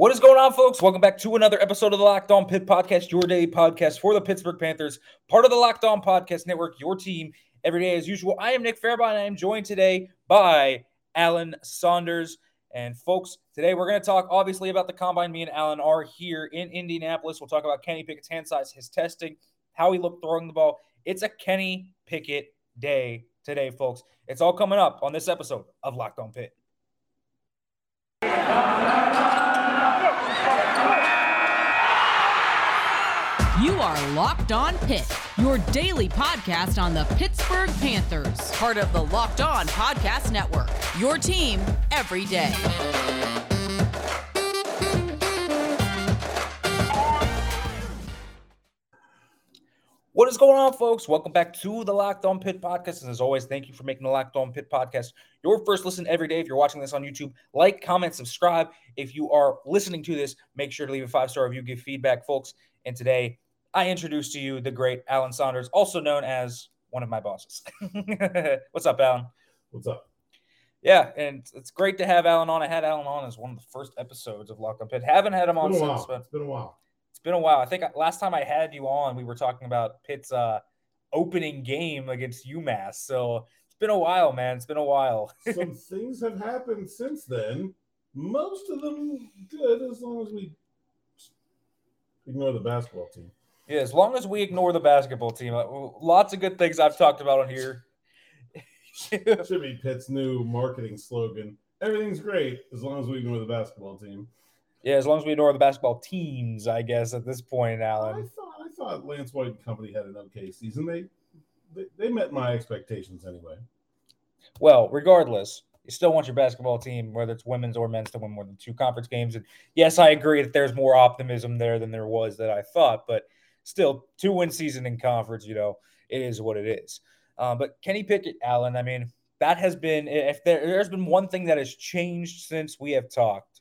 What is going on, folks? Welcome back to another episode of the Locked On Pitt Podcast, your daily podcast for the Pittsburgh Panthers, part of the Locked On Podcast Network, your team every day as usual. I am Nick Farabaugh, and I am joined today by Alan Saunders. And folks, today we're going to talk obviously about the combine. Me and Alan are here in Indianapolis. We'll talk about Kenny Pickett's hand size, his testing, how he looked throwing the ball. It's a Kenny Pickett day today, folks. It's all coming up on this episode of Locked On Pitt. You are Locked On Pitt, your daily podcast on the Pittsburgh Panthers, part of the Locked On Podcast Network. Your team every day. What is going on, folks? Welcome back to the Locked On Pitt podcast. And as always, thank you for making the Locked On Pitt podcast your first listen every day. If you're watching this on YouTube, like, comment, subscribe. If you are listening to this, make sure to leave a five star review, give feedback, folks. And today, I introduce to you the great Alan Saunders, also known as one of my bosses. What's up, Alan? What's up? Yeah, and it's great to have Alan on. I had Alan on as one of the first episodes of Locked On Pitt. Haven't had him on It's been a since, while. but It's been a while. it's been a while. I think last time I had you on, we were talking about Pitt's uh, opening game against UMass. So it's been a while, man. It's been a while. Some things have happened since then. Most of them good, as long as we ignore the basketball team. Yeah, as long as we ignore the basketball team, uh, lots of good things I've talked about on here. Should be Pitt's new marketing slogan. Everything's great as long as we ignore the basketball team. yeah, as long as we ignore the basketball teams, I guess at this point, I Alan. thought I thought Lance White and company had an okay season. They they, they met my expectations anyway. Well, regardless, you still want your basketball team, whether it's women's or men's, to win more than two conference games. And yes, I agree that there's more optimism there than there was that I thought, but still, two win season in conference, you know, it is what it is. Um, but Kenny Pickett, Alan, I mean, that has been if there, there's been one thing that has changed since we have talked,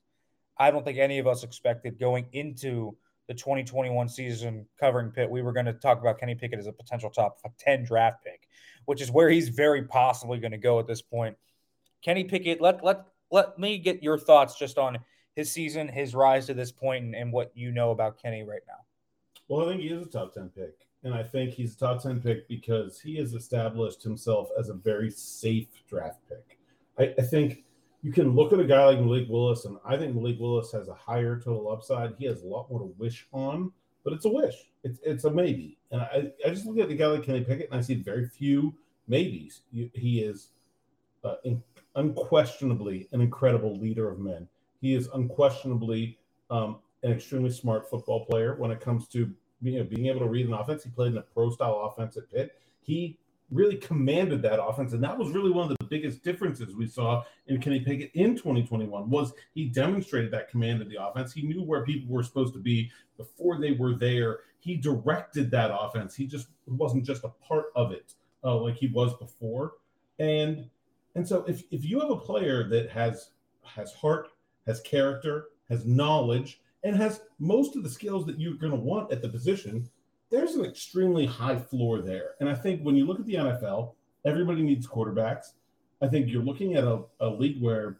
I don't think any of us expected going into the 2021 season covering Pitt, we were going to talk about Kenny Pickett as a potential top 10 draft pick, which is where he's very possibly going to go at this point. Kenny Pickett, let let let me get your thoughts just on his season, his rise to this point, and, and what you know about Kenny right now. Well, I think he is a top 10 pick. And I think he's a top 10 pick because he has established himself as a very safe draft pick. I, I think you can look at a guy like Malik Willis, and I think Malik Willis has a higher total upside. He has a lot more to wish on, but it's a wish. It's it's a maybe. And I, I just look at the guy like Kenny Pickett, and I see very few maybes. He is uh, in, unquestionably an incredible leader of men. He is unquestionably um, an extremely smart football player when it comes to you know, being able to read an offense. He played in a pro style offense at Pitt. He really commanded that offense, and that was really one of the biggest differences we saw in Kenny Pickett in 2021. Was he demonstrated that command of the offense? He knew where people were supposed to be before they were there. He directed that offense. He just wasn't just a part of it uh, like he was before. And and so if if you have a player that has has heart, has character, has knowledge, and has most of the skills that you're going to want at the position, there's an extremely high floor there. And I think when you look at the NFL, everybody needs quarterbacks. I think you're looking at a, a league where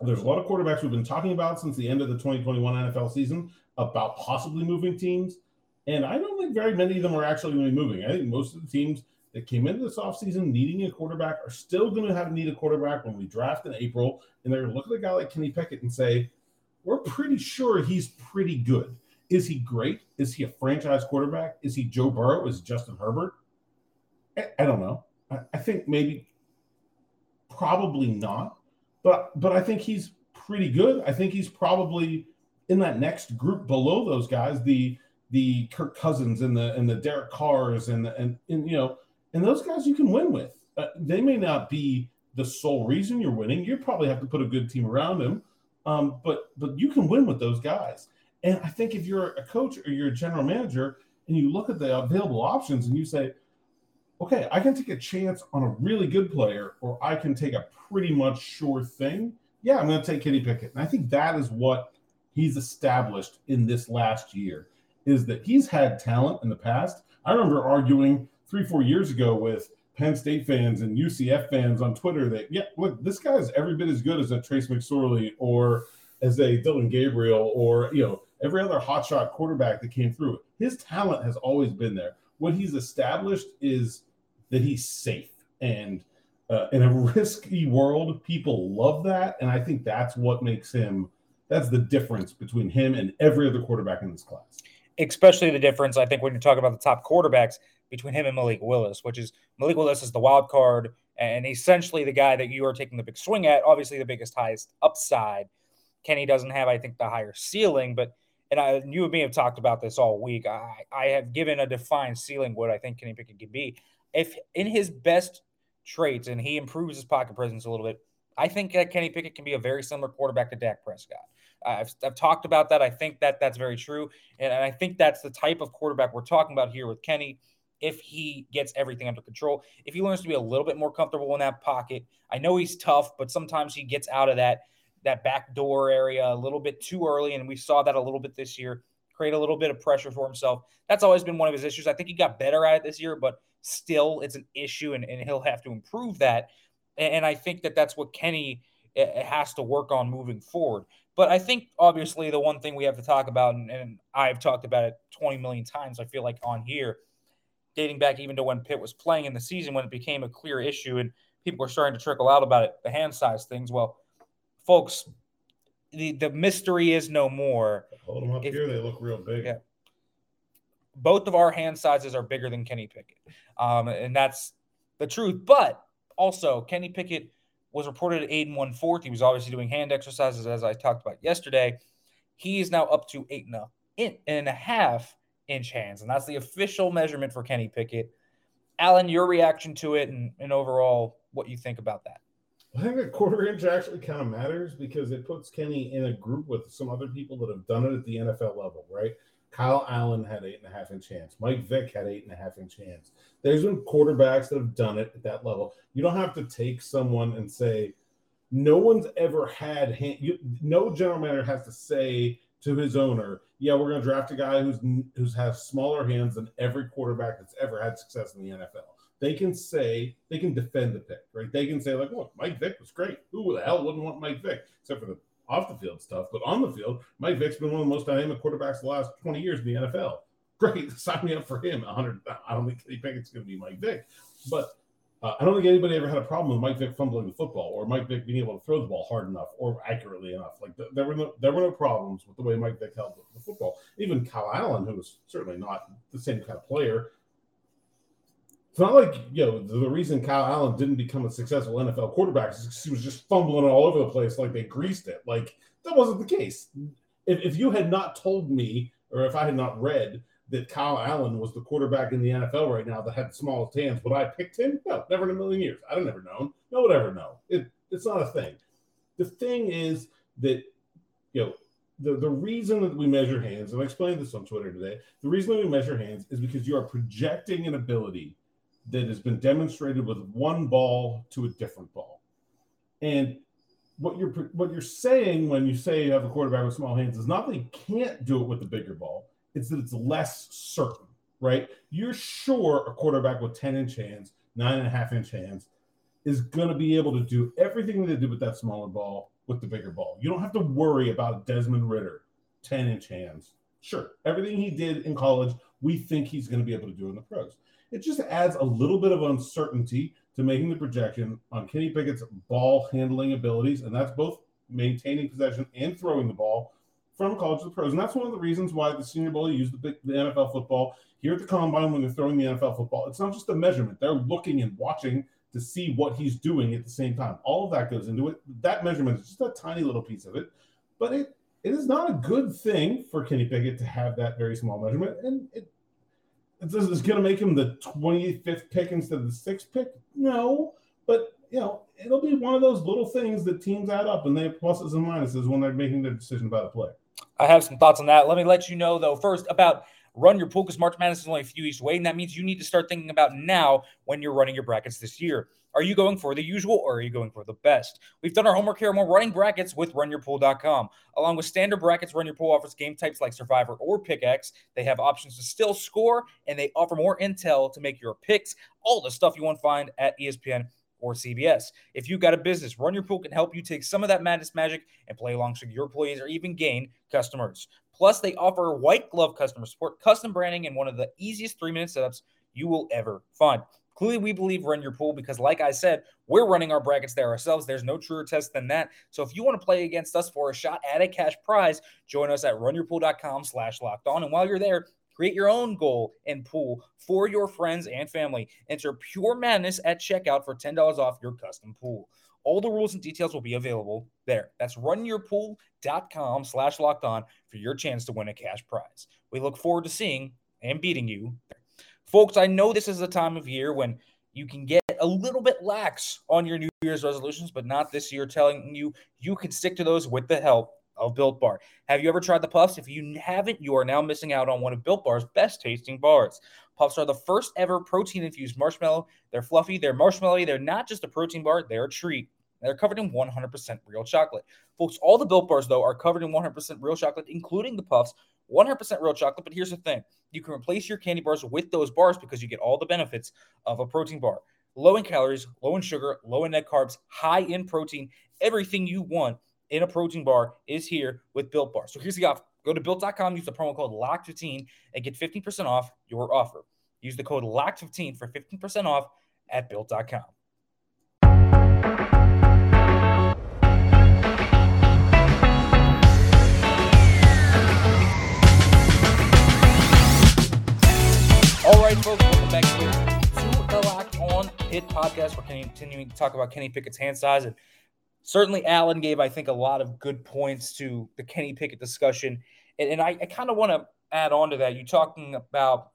there's a lot of quarterbacks we've been talking about since the end of the 2021 NFL season about possibly moving teams. And I don't think very many of them are actually going to be moving. I think most of the teams that came into this offseason needing a quarterback are still going to have need a quarterback when we draft in April. And they're going to look at a guy like Kenny Pickett and say, we're pretty sure he's pretty good. Is he great? Is he a franchise quarterback? Is he Joe Burrow? Is Justin Herbert? I, I don't know. I, I think maybe, probably not. But but I think he's pretty good. I think he's probably in that next group below those guys, the the Kirk Cousins and the and the Derek Carrs and the, and, and you know and those guys you can win with. Uh, they may not be the sole reason you're winning. You probably have to put a good team around them, um, but but you can win with those guys. And I think if you're a coach or you're a general manager and you look at the available options and you say, okay, I can take a chance on a really good player, or I can take a pretty much sure thing. Yeah, I'm going to take Kenny Pickett. And I think that is what he's established in this last year is that he's had talent in the past. I remember arguing three, four years ago with Penn State fans and UCF fans on Twitter that, yeah, look, this guy is every bit as good as a Trace McSorley or as a Dillon Gabriel or you know every other hotshot quarterback that came through. His talent has always been there. What he's established is that he's safe and uh, in a risky world, people love that, and I think that's what makes him. That's the difference between him and every other quarterback in this class. Especially the difference, I think, when you talk about the top quarterbacks between him and Malik Willis, which is Malik Willis is the wild card and essentially the guy that you are taking the big swing at. Obviously, the biggest, highest upside. Kenny doesn't have, I think, the higher ceiling, but and I, you and me have talked about this all week. I, I have given a defined ceiling what I think Kenny Pickett can be. If in his best traits and he improves his pocket presence a little bit, I think that Kenny Pickett can be a very similar quarterback to Dak Prescott. I've, I've talked about that. I think that that's very true. And I think that's the type of quarterback we're talking about here with Kenny if he gets everything under control. If he learns to be a little bit more comfortable in that pocket. I know he's tough, but sometimes he gets out of that that back door area a little bit too early. And we saw that a little bit this year, create a little bit of pressure for himself. That's always been one of his issues. I think he got better at it this year, but still it's an issue and, and he'll have to improve that. And I think that that's what Kenny eh, eh, has to work on moving forward. But I think obviously the one thing we have to talk about, and, and I've talked about it 20 million times, I feel like on here, dating back even to when Pitt was playing in the season when it became a clear issue and people were starting to trickle out about it, the hand size things. Well, folks, the, the mystery is no more. Hold them up if, here, they look real big. Yeah both of our hand sizes are bigger than Kenny Pickett. Um, and that's the truth. But also, Kenny Pickett was reported at eight and one fourth. He was obviously doing hand exercises, as I talked about yesterday. He is now up to eight and a, and a half inch hands, and that's the official measurement for Kenny Pickett. Alan, your reaction to it, and, and overall, what you think about that? I think a quarter inch actually kind of matters because it puts Kenny in a group with some other people that have done it at the NFL level, right? Kyle Allen had eight and a half inch hands. Mike Vick had eight and a half inch hands. There's been quarterbacks that have done it at that level. You don't have to take someone and say, no one's ever had hand. You, no general manager has to say to his owner, "Yeah, we're going to draft a guy who's who's has smaller hands than every quarterback that's ever had success in the NFL." They can say they can defend the pick, right? They can say like, "Look, Mike Vick was great. Who the hell wouldn't want Mike Vick?" Except for the off the field stuff, but on the field, Mike Vick's been one of the most dynamic quarterbacks the last 20 years in the NFL. Great, sign me up for him. 100. I don't think Kenny Pickett's going to be Mike Vick, but uh, I don't think anybody ever had a problem with Mike Vick fumbling the football or Mike Vick being able to throw the ball hard enough or accurately enough. Like the, there were no there were no problems with the way Mike Vick held the football. Even Kyle Allen, who was certainly not the same kind of player, it's not like you know the, the, reason Kyle Allen didn't become a successful NFL quarterback is because he was just fumbling all over the place like they greased it. Like that wasn't the case. If, if you had not told me, or if I had not read that Kyle Allen was the quarterback in the NFL right now that had the smallest hands, would I picked him? No, never in a million years. I'd have never known. No one ever know. It, it's not a thing. The thing is that you know the, the reason that we measure hands, and I explained this on Twitter today, the reason that we measure hands is because you are projecting an ability that has been demonstrated with one ball to a different ball. And what you're what you're saying when you say you have a quarterback with small hands is not that he can't do it with the bigger ball, it's that it's less certain, right? You're sure a quarterback with 10 inch hands, nine and a half inch hands, is going to be able to do everything they did with that smaller ball with the bigger ball. You don't have to worry about Desmond Ridder, 10 inch hands. Sure, everything he did in college, we think he's going to be able to do in the pros it just adds a little bit of uncertainty to making the projection on Kenny Pickett's ball handling abilities, and that's both maintaining possession and throwing the ball from college to the pros. And that's one of the reasons why the Senior Bowl used the, the NFL football here at the combine when they're throwing the NFL football. It's not just a measurement; they're looking and watching to see what he's doing at the same time. All of that goes into it. That measurement is just a tiny little piece of it, but it it is not a good thing for Kenny Pickett to have that very small measurement, and it this is going to make him the 25th pick instead of the sixth pick? No, but you know, it'll be one of those little things that teams add up and they have pluses and minuses when they're making their decision about a player. I have some thoughts on that. Let me let you know though first about run your pool because March Madness is only a few weeks away, and that means you need to start thinking about now when you're running your brackets this year. Are you going for the usual or are you going for the best? We've done our homework here and we're running brackets with runyourpool.com. Along with standard brackets, Run Your Pool offers game types like Survivor or Pick X. They have options to still score and they offer more intel to make your picks, all the stuff you won't find at ESPN or CBS. If you've got a business, Run Your Pool can help you take some of that madness magic and play along so your employees or even gain customers. Plus, they offer white glove customer support, custom branding, and one of the easiest three minute setups you will ever find. Clearly, we believe Run Your Pool because, like I said, we're running our brackets there ourselves. There's no truer test than that. So if you want to play against us for a shot at a cash prize, join us at runyourpool.com slash locked on. And while you're there, create your own goal and pool for your friends and family. Enter Pure Madness at checkout for $10 off your custom pool. All the rules and details will be available there. That's runyourpool.com slash locked on for your chance to win a cash prize. We look forward to seeing and beating you. Folks, I know this is a time of year when you can get a little bit lax on your New Year's resolutions, but not this year, telling you you can stick to those with the help of Built Bar. Have you ever tried the Puffs? If you haven't, you are now missing out on one of Built Bar's best tasting bars. Puffs are the first ever protein infused marshmallow. They're fluffy, they're marshmallowy, they're not just a protein bar, they're a treat. They're covered in 100% real chocolate. Folks, all the Built Bars, though, are covered in 100% real chocolate, including the Puffs. 100% real chocolate. But here's the thing you can replace your candy bars with those bars because you get all the benefits of a protein bar low in calories, low in sugar, low in net carbs, high in protein. Everything you want in a protein bar is here with Built Bar. So here's the offer. Go to built.com, use the promo code LOCK15 and get 15% off your offer. Use the code LOCK15 for 15% off at built.com. All right, folks, welcome back to the Locked On Pitt podcast. We're continuing to talk about Kenny Pickett's hand size. And certainly, Alan gave, I think, a lot of good points to the Kenny Pickett discussion. And, and I, I kind of want to add on to that. You talking about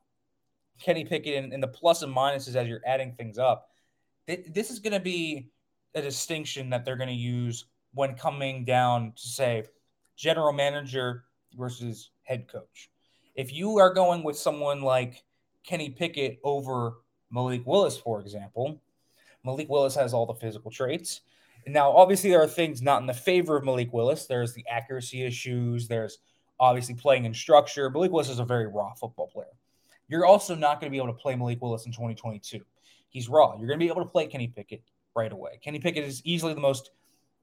Kenny Pickett and, and, the plus and minuses as you're adding things up. This is going to be a distinction that they're going to use when coming down to say general manager versus head coach. If you are going with someone like Kenny Pickett over Malik Willis, for example. Malik Willis has all the physical traits. Now, obviously, there are things not in the favor of Malik Willis. There's the accuracy issues. There's obviously playing in structure. Malik Willis is a very raw football player. You're also not going to be able to play Malik Willis in 2022. He's raw. You're going to be able to play Kenny Pickett right away. Kenny Pickett is easily the most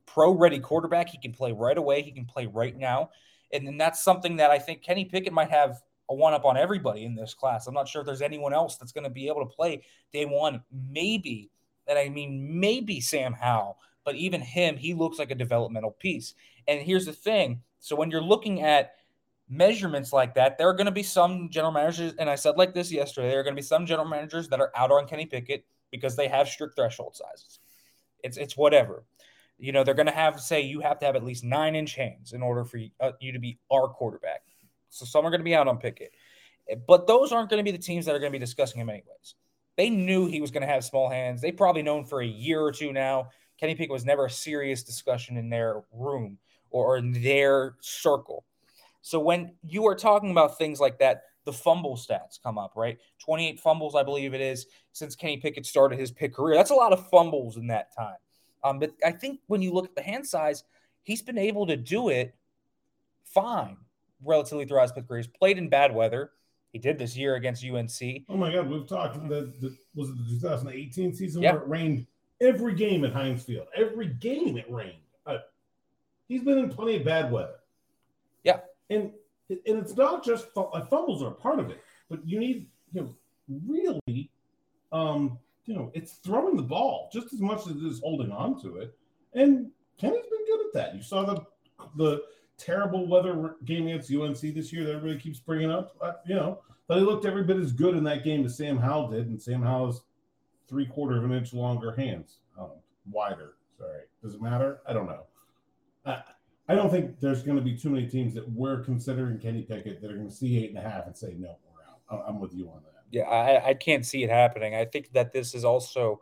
pro ready quarterback. He can play right away. He can play right now. And then that's something that I think Kenny Pickett might have a one up on everybody in this class. I'm not sure if there's anyone else that's going to be able to play day one. Maybe, and I mean, maybe Sam Howell, but even him, he looks like a developmental piece. And here's the thing so when you're looking at measurements like that, there are going to be some general managers, and I said like this yesterday, there are going to be some general managers that are out on Kenny Pickett because they have strict threshold sizes. It's, it's whatever. You know, they're going to have say you have to have at least nine inch hands in order for you, uh, you to be our quarterback so some are going to be out on Pickett. But those aren't going to be the teams that are going to be discussing him anyways. They knew he was going to have small hands. They've probably known for a year or two now. Kenny Pickett was never a serious discussion in their room or in their circle. So when you are talking about things like that, the fumble stats come up, right? 28 fumbles, I believe it is, since Kenny Pickett started his pick career. That's a lot of fumbles in that time. Um, but I think when you look at the hand size, he's been able to do it fine relatively throughout his fifth career. He's played in bad weather. He did this year against UNC. Oh my God, we've talked. The, the was it the 2018 season where it rained every game at Heinz Field. Every game it rained. Uh, he's been in plenty of bad weather. Yeah, and and it's not just like fumbles are a part of it, but you need you know really, um, you know, it's throwing the ball just as much as it is holding on to it. And Kenny's been good at that. You saw the the terrible weather game against UNC this year that everybody keeps bringing up. Uh, you know, but he looked every bit as good in that game as Sam Howell did, and Sam Howell's three quarter of an inch longer hands, um, wider. Sorry, does it matter? I don't know. I, I don't think there's going to be too many teams that we're considering Kenny Pickett that are going to see eight and a half and say no, we're out. I'm with you on that. Yeah, I, I can't see it happening. I think that this is also.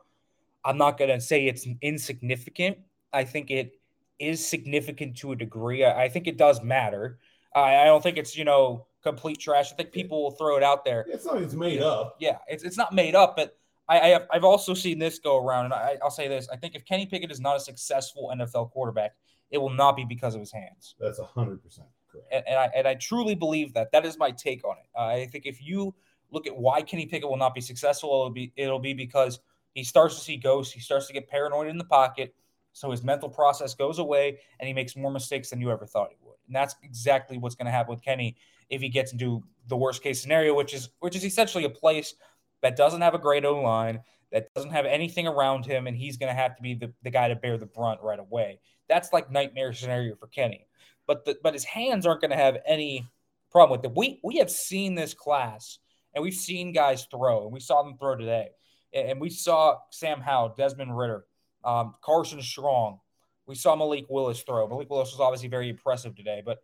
I'm not going to say it's insignificant. I think it is significant to a degree. I, I think it does matter. I, I, don't think it's you know complete trash. I think people will throw it out there. It's not it's made up. Yeah, it's it's not made up, but I, I have, I've also seen this go around, and I, I'll say this: I think if Kenny Pickett is not a successful NFL quarterback, it will not be because of his hands. That's hundred percent correct. And, and I and I truly believe that. That is my take on it. Uh, I think if you look at why Kenny Pickett will not be successful, it'll be it'll be because he starts to see ghosts. He starts to get paranoid in the pocket. So his mental process goes away and he makes more mistakes than you ever thought he would. And that's exactly what's going to happen with Kenny if he gets into the worst case scenario, which is which is essentially a place that doesn't have a great O line, that doesn't have anything around him, and he's going to have to be the, the guy to bear the brunt right away. That's like nightmare scenario for Kenny. But the, but his hands aren't going to have any problem with it. We we have seen this class and we've seen guys throw, and we saw them throw today. And we saw Sam Howell, Desmond Ridder, um, Carson Strong. We saw Malik Willis throw. Malik Willis was obviously very impressive today, but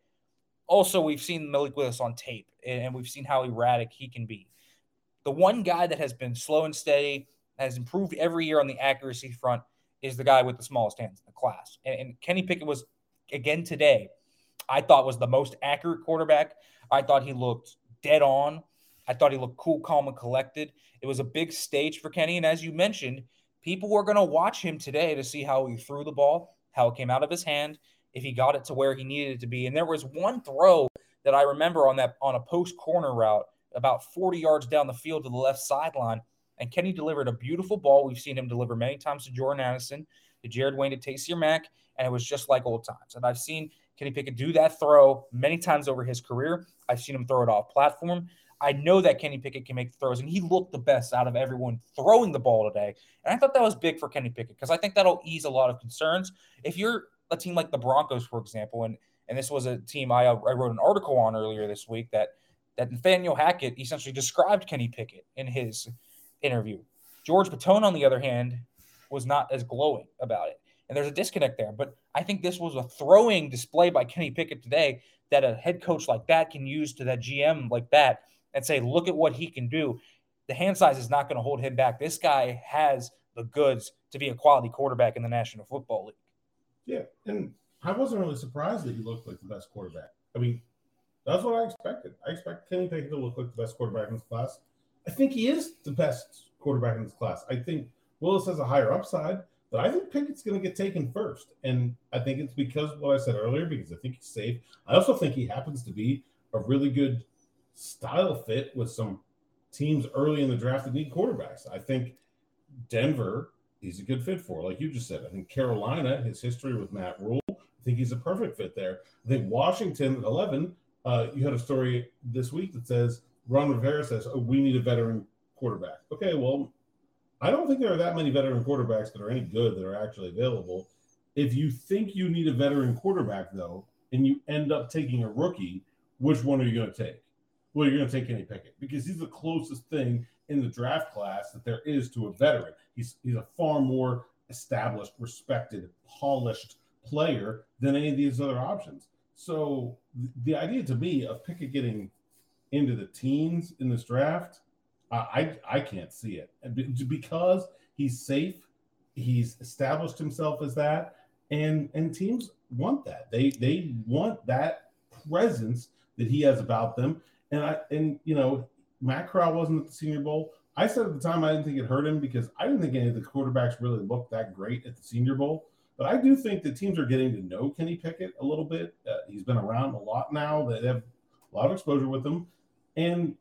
also we've seen Malik Willis on tape, and we've seen how erratic he can be. The one guy that has been slow and steady, has improved every year on the accuracy front, is the guy with the smallest hands in the class. And, and Kenny Pickett was, again today, I thought was the most accurate quarterback. I thought he looked dead on. I thought he looked cool, calm, and collected. It was a big stage for Kenny. And as you mentioned, people were going to watch him today to see how he threw the ball, how it came out of his hand, if he got it to where he needed it to be. And there was one throw that I remember on that on a post corner route about 40 yards down the field to the left sideline. And Kenny delivered a beautiful ball. We've seen him deliver many times to Jordan Addison, to Jared Wayne, to Taysir Mack, and it was just like old times. And I've seen Kenny Pickett do that throw many times over his career. I've seen him throw it off platform. I know that Kenny Pickett can make throws, and he looked the best out of everyone throwing the ball today. And I thought that was big for Kenny Pickett because I think that'll ease a lot of concerns. If you're a team like the Broncos, for example, and and this was a team I, I wrote an article on earlier this week that that Nathaniel Hackett essentially described Kenny Pickett in his interview. George Paton, on the other hand, was not as glowing about it. And there's a disconnect there. But I think this was a throwing display by Kenny Pickett today that a head coach like that can use to that GM like that and say, look at what he can do. The hand size is not going to hold him back. This guy has the goods to be a quality quarterback in the National Football League. Yeah. And I wasn't really surprised that he looked like the best quarterback. I mean, that's what I expected. I expect Kenny Pickett to look like the best quarterback in this class. I think he is the best quarterback in this class. I think Willis has a higher upside, but I think Pickett's going to get taken first. And I think it's because of what I said earlier, because I think he's safe. I also think he happens to be a really good style fit with some teams early in the draft that need quarterbacks. I think Denver, he's a good fit for, like you just said. I think Carolina, his history with Matt Rhule, I think he's a perfect fit there. I think Washington at 11, uh, you had a story this week that says Ron Rivera says, oh, we need a veteran quarterback. Okay, well, I don't think there are that many veteran quarterbacks that are any good that are actually available. If you think you need a veteran quarterback, though, and you end up taking a rookie, which one are you going to take? well, you're going to take Kenny Pickett because he's the closest thing in the draft class that there is to a veteran. He's he's a far more established, respected, polished player than any of these other options. So the idea to me of Pickett getting into the teens in this draft, I I can't see it because he's safe. He's established himself as that, and and teams want that. They they want that presence that he has about them. And I and you know, Matt Corral wasn't at the Senior Bowl. I said at the time I didn't think it hurt him because I didn't think any of the quarterbacks really looked that great at the Senior Bowl. But I do think the teams are getting to know Kenny Pickett a little bit. Uh, he's been around a lot now. They have a lot of exposure with him, and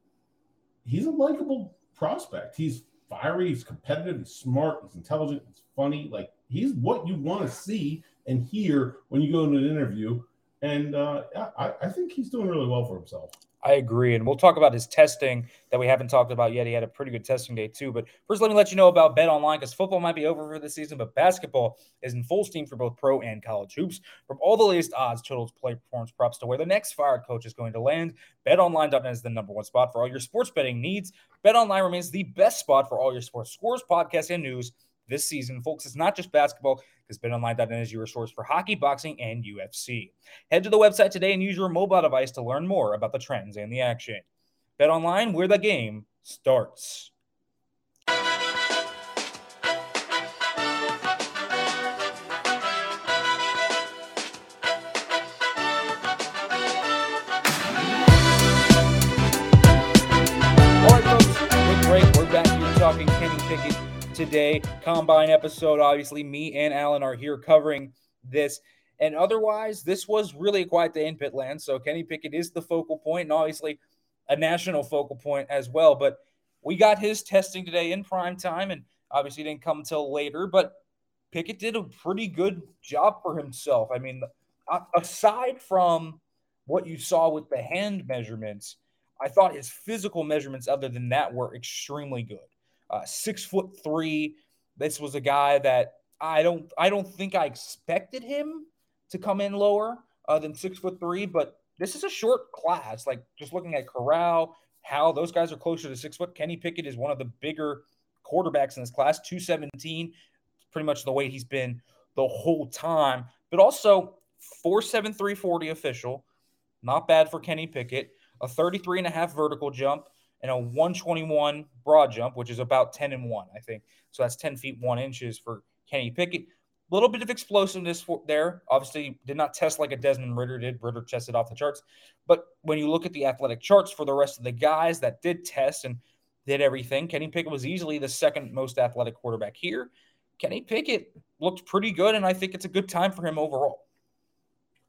he's a likable prospect. He's fiery, he's competitive, he's smart, he's intelligent, he's funny. Like he's what you want to see and hear when you go into an interview. And uh, I, I think he's doing really well for himself. I agree. And we'll talk about his testing that we haven't talked about yet. He had a pretty good testing day, too. But first, let me let you know about Bet Online because football might be over for the season, but basketball is in full steam for both pro and college hoops. From all the latest odds, totals, play performance props to where the next fired coach is going to land, BetOnline.net is the number one spot for all your sports betting needs. BetOnline remains the best spot for all your sports scores, podcasts, and news this season. Folks, it's not just basketball because betonline.net is your source for hockey, boxing, and UFC. Head to the website today and use your mobile device to learn more about the trends and the action. BetOnline, where the game starts. Talking Kenny Pickett today. Combine episode. Obviously, me and Alan are here covering this. And otherwise, this was really quite the in Pitland. So Kenny Pickett is the focal point, and obviously a national focal point as well. But we got his testing today in prime time, and obviously didn't come until later, but Pickett did a pretty good job for himself. I mean, aside from what you saw with the hand measurements, I thought his physical measurements, other than that, were extremely good. Uh, six foot three. This was a guy that I don't I don't think I expected him to come in lower uh, than six foot three, but this is a short class. Like just looking at Corral, how those guys are closer to six foot. Kenny Pickett is one of the bigger quarterbacks in this class, 217, pretty much the way he's been the whole time. But also 47340 official, not bad for Kenny Pickett, a 33 and a half vertical jump, and a 121 broad jump, which is about 10 and 1, I think. So that's 10 feet 1 inches for Kenny Pickett. A little bit of explosiveness for, there. Obviously, did not test like a Desmond Ridder did. Ridder tested off the charts. But when you look at the athletic charts for the rest of the guys that did test and did everything, Kenny Pickett was easily the second most athletic quarterback here. Kenny Pickett looked pretty good, and I think it's a good time for him overall.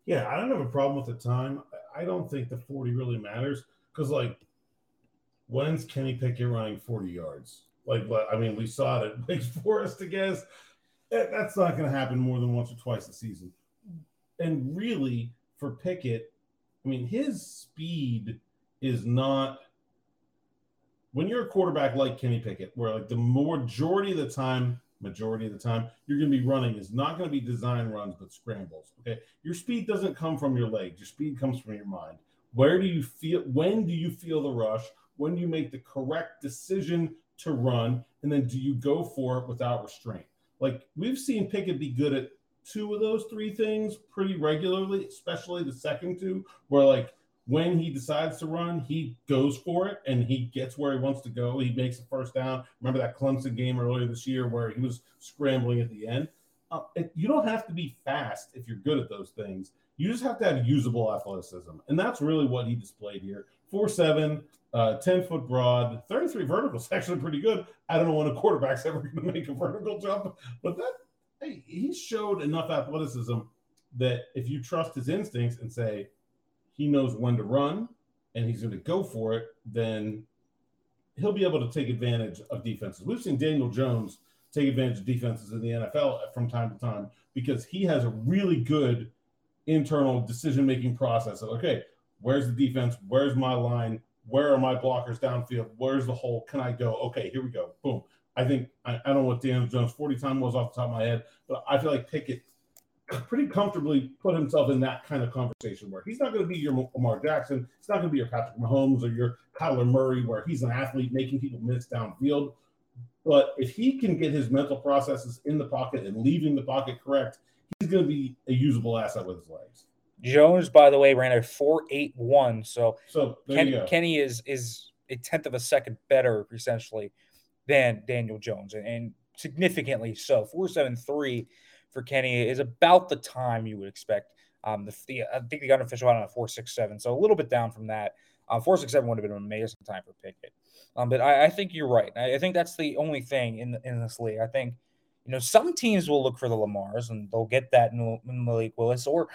Yeah, I don't have a problem with the time. I don't think the 40 really matters because, like, when's Kenny Pickett running 40 yards? Like, I mean, we saw it at Wake Forest, I guess. That's not going to happen more than once or twice a season. And really, for Pickett, I mean, his speed is not. When you're a quarterback like Kenny Pickett, where like the majority of the time majority of the time you're going to be running is not going to be design runs but scrambles okay your speed doesn't come from your legs your speed comes from your mind where do you feel when do you feel the rush when do you make the correct decision to run and then do you go for it without restraint like we've seen pickett be good at two of those three things pretty regularly especially the second two where like when he decides to run, he goes for it and he gets where he wants to go. He makes the first down. Remember that Clemson game earlier this year where he was scrambling at the end? Uh, it, you don't have to be fast if you're good at those things. You just have to have usable athleticism. And that's really what he displayed here. 4 7, uh, 10 foot broad, 33 vertical is actually pretty good. I don't know when a quarterback's ever going to make a vertical jump, but that, hey, he showed enough athleticism that if you trust his instincts and say, he knows when to run and he's going to go for it, then he'll be able to take advantage of defenses. We've seen Daniel Jones take advantage of defenses in the NFL from time to time because he has a really good internal decision making process of, okay, where's the defense? Where's my line? Where are my blockers downfield? Where's the hole? Can I go? Okay, here we go. Boom. I think I, I don't know what Daniel Jones 40 time was off the top of my head, but I feel like Pickett pretty comfortably put himself in that kind of conversation where he's not going to be your Lamar Jackson. It's not going to be your Patrick Mahomes or your Kyler Murray, where he's an athlete making people miss downfield. But if he can get his mental processes in the pocket and leaving the pocket correct, he's going to be a usable asset with his legs. Jones, by the way, ran a four eight one. So, so Ken, Kenny is is a tenth of a second better essentially than Daniel Jones, and, and significantly so. Four seven three for Kenny is about the time you would expect. Um, the, the I think the unofficial out on a four six seven, so a little bit down from that. Um, four six seven would have been an amazing time for Pickett. Um, but I, I, think you're right. I, I, think that's the only thing in in this league. I think you know some teams will look for the Lamars and they'll get that in, in Malik Willis or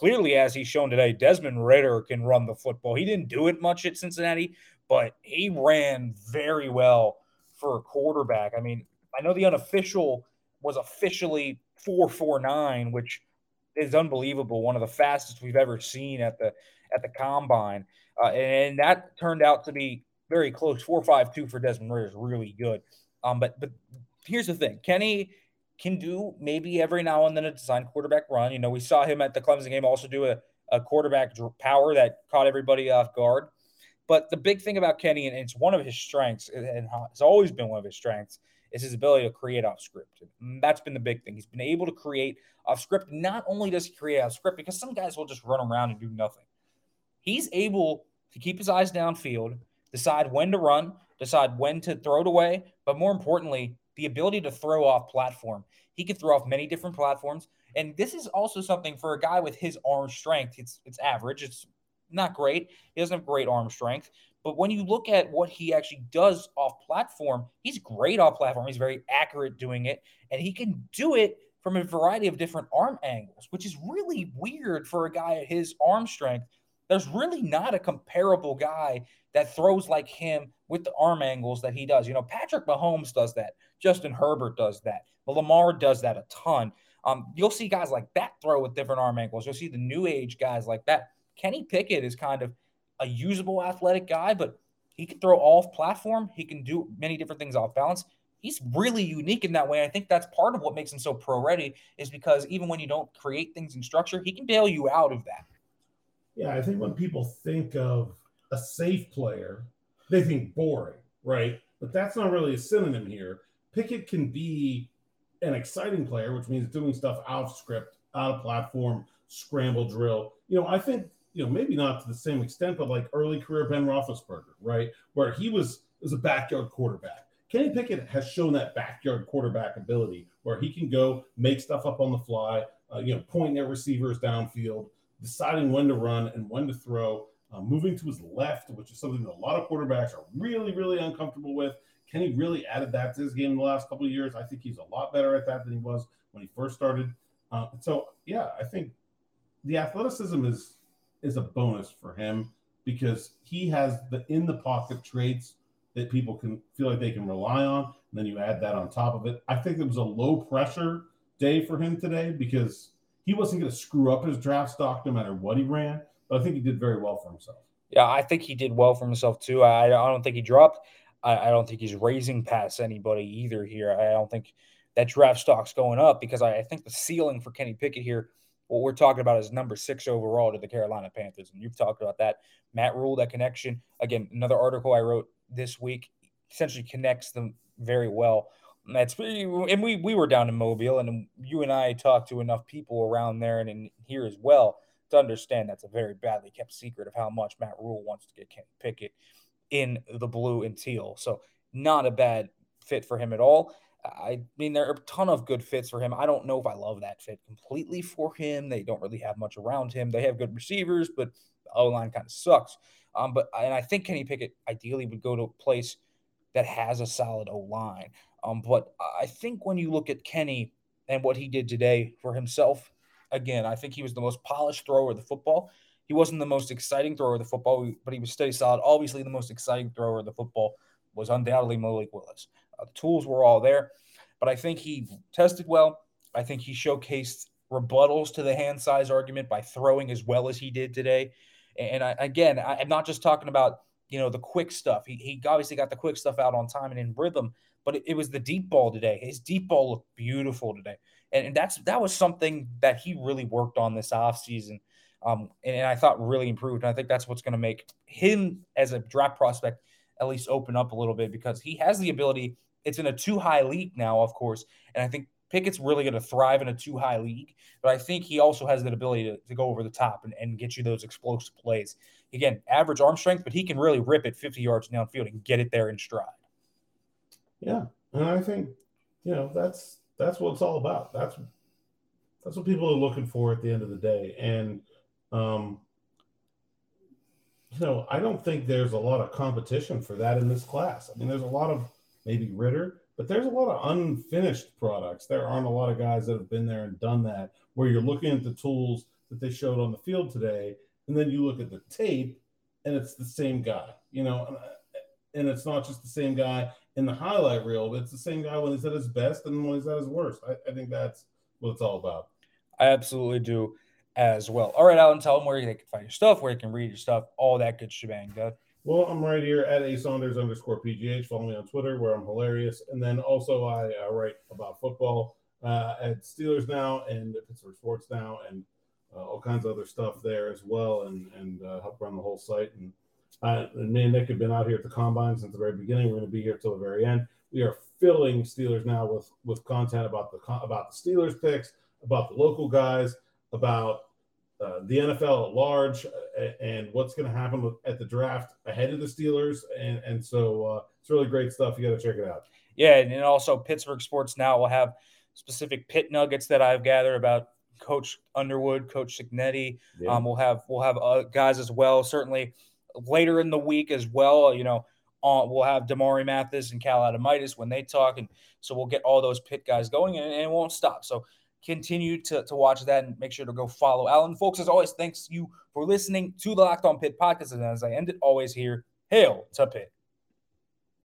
clearly as he's shown today, Desmond Ridder can run the football. He didn't do it much at Cincinnati, but he ran very well for a quarterback. I mean, I know the unofficial was officially 449, which is unbelievable. One of the fastest we've ever seen at the at the combine, uh, and, that turned out to be very close. 452 for Desmond Ridder is really good. Um, but but here's the thing, Kenny can do maybe every now and then a design quarterback run. You know, we saw him at the Clemson game also do a, a quarterback power that caught everybody off guard. But the big thing about Kenny, and it's one of his strengths, and it's always been one of his strengths, is his ability to create off script. That's been the big thing. He's been able to create off script. Not only does he create off script, because some guys will just run around and do nothing. He's able to keep his eyes downfield, decide when to run, decide when to throw it away, but more importantly, the ability to throw off platform. He can throw off many different platforms. And this is also something for a guy with his arm strength. It's it's average. It's not great. He doesn't have great arm strength, but when you look at what he actually does off platform, he's great off platform. He's very accurate doing it, and he can do it from a variety of different arm angles, which is really weird for a guy at his arm strength. there's really not a comparable guy that throws like him with the arm angles that he does. You know, Patrick Mahomes does that. Justin Herbert does that. But Lamar does that a ton. Um, you'll see guys like that throw with different arm angles. You'll see the new age guys like that. Kenny Pickett is kind of a usable athletic guy, but he can throw off platform. He can do many different things off balance. He's really unique in that way. I think that's part of what makes him so pro ready, is because even when you don't create things in structure, he can bail you out of that. Yeah, I think when people think of a safe player, they think boring, right? But that's not really a synonym here. Pickett can be an exciting player, which means doing stuff out of script, out of platform, scramble drill. You know, I think you know maybe not to the same extent, but like early career Ben Roethlisberger, right, where he was was a backyard quarterback. Kenny Pickett has shown that backyard quarterback ability where he can go make stuff up on the fly, uh, you know, pointing at receivers downfield, deciding when to run and when to throw, uh, moving to his left, which is something that a lot of quarterbacks are really, really uncomfortable with. Kenny really added that to his game in the last couple of years. I think he's a lot better at that than he was when he first started. Uh, so yeah, I think the athleticism is is a bonus for him because he has the in the pocket traits that people can feel like they can rely on. And then you add that on top of it. I think it was a low pressure day for him today because he wasn't going to screw up his draft stock no matter what he ran. But I think he did very well for himself. Yeah, I think he did well for himself too. I, I don't think he dropped. I, I, don't think he's raising past anybody either here. I don't think that draft stock's going up because I, I think the ceiling for Kenny Pickett here, what we're talking about is number six overall to the Carolina Panthers. And you've talked about that. Matt Rhule, that connection. Again, another article I wrote this week essentially connects them very well. And that's and we we were down in Mobile, and you and I talked to enough people around there and in here as well to understand that's a very badly kept secret of how much Matt Rhule wants to get Kenny Pickett in the blue and teal. So not a bad fit for him at all. I mean, there are a ton of good fits for him. I don't know if I love that fit completely for him. They don't really have much around him. They have good receivers, but O line kind of sucks. Um, but and I think Kenny Pickett ideally would go to a place that has a solid O line. Um, but I think when you look at Kenny and what he did today for himself, again, I think he was the most polished thrower of the football. He wasn't the most exciting thrower of the football, but he was steady solid. Obviously, the most exciting thrower of the football was undoubtedly Malik Willis. Uh, the tools were all there, but I think he tested well. I think he showcased rebuttals to the hand size argument by throwing as well as he did today. And I, again, I, am not just talking about you know the quick stuff. He, he obviously got the quick stuff out on time and in rhythm, but it, it was the deep ball today. His deep ball looked beautiful today, and, and that's that was something that he really worked on this offseason um, and, and, I thought really improved. And I think that's what's going to make him as a draft prospect at least open up a little bit because he has the ability. It's in a two high league now, of course, and I think Pickett's really going to thrive in a two high league. But I think he also has that ability to, to go over the top and, and get you those explosive plays. Again, average arm strength, but he can really rip it 50 yards downfield and get it there in stride. Yeah, and I think you know that's that's what it's all about. That's that's what people are looking for at the end of the day, and um, you know, I don't think there's a lot of competition for that in this class. I mean, there's a lot of maybe Ridder, but there's a lot of unfinished products. There aren't a lot of guys that have been there and done that where you're looking at the tools that they showed on the field today, and then you look at the tape and it's the same guy, you know, and it's not just the same guy in the highlight reel, but it's the same guy when he's at his best and when he's at his worst. I, I think that's what it's all about. I absolutely do as well. All right, Alan, tell them where they can find your stuff, where you can read your stuff, all that good shebang, dude. Well, I'm right here at a Saunders underscore PGH. Follow me on Twitter where I'm hilarious. And then also I uh, write about football uh, at Steelers Now and Pittsburgh Sports Now and uh, all kinds of other stuff there as well and, and uh, help run the whole site. And, uh, and me and Nick have been out here at the Combine since the very beginning. We're going to be here till the very end. We are filling Steelers Now with, with content about the, about the Steelers picks, about the local guys, about uh, the NFL at large uh, and what's going to happen with, at the draft ahead of the Steelers. And, and so uh, it's really great stuff. You got to check it out. Yeah. And also, Pittsburgh Sports Now will have specific Pitt nuggets that I've gathered about Coach Underwood, Coach Cignetti. Yeah. Um, we'll have we'll have uh, guys as well. Certainly later in the week as well. You know, uh, we'll have Damari Mathis and Cal Adomitis when they talk, and so we'll get all those Pitt guys going, and, and it won't stop. So continue to, to watch that and make sure to go follow Alan. Folks, as always, thanks you for listening to the Locked On Pitt podcast. And as I end it always here, hail to Pitt.